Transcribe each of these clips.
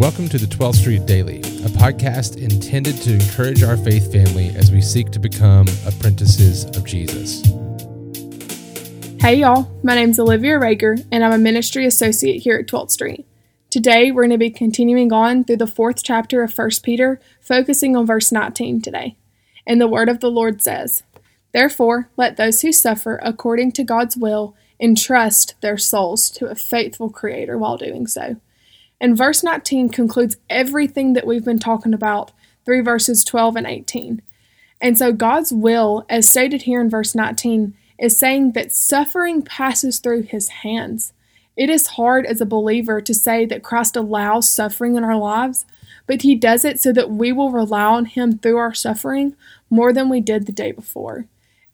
Welcome to the 12th Street Daily, a podcast intended to encourage our faith family as we seek to become apprentices of Jesus. Hey y'all, my name's Olivia Rager, and I'm a ministry associate here at 12th Street. Today we're going to be continuing on through the fourth chapter of 1 Peter, focusing on verse 19 today. And the word of the Lord says, Therefore, let those who suffer according to God's will entrust their souls to a faithful Creator while doing so. And verse 19 concludes everything that we've been talking about through verses 12 and 18. And so God's will, as stated here in verse 19, is saying that suffering passes through his hands. It is hard as a believer to say that Christ allows suffering in our lives, but he does it so that we will rely on him through our suffering more than we did the day before.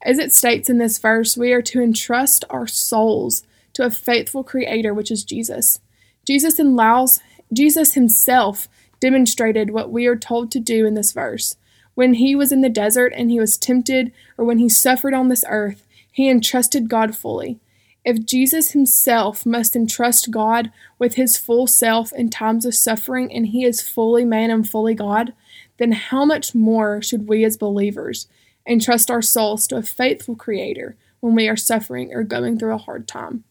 As it states in this verse, we are to entrust our souls to a faithful creator, which is Jesus. Jesus allows Jesus himself demonstrated what we are told to do in this verse. When he was in the desert and he was tempted, or when he suffered on this earth, he entrusted God fully. If Jesus himself must entrust God with his full self in times of suffering and he is fully man and fully God, then how much more should we as believers entrust our souls to a faithful Creator when we are suffering or going through a hard time?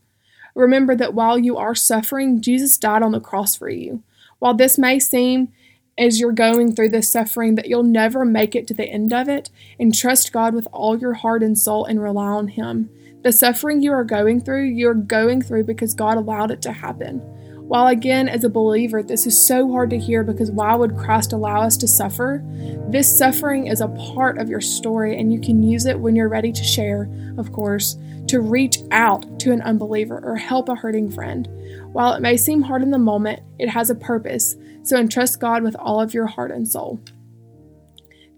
Remember that while you are suffering, Jesus died on the cross for you. While this may seem as you're going through this suffering that you'll never make it to the end of it, and trust God with all your heart and soul and rely on Him. The suffering you are going through, you're going through because God allowed it to happen. While again, as a believer, this is so hard to hear because why would Christ allow us to suffer? This suffering is a part of your story, and you can use it when you're ready to share, of course, to reach out to an unbeliever or help a hurting friend. While it may seem hard in the moment, it has a purpose, so entrust God with all of your heart and soul.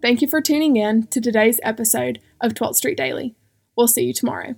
Thank you for tuning in to today's episode of 12th Street Daily. We'll see you tomorrow.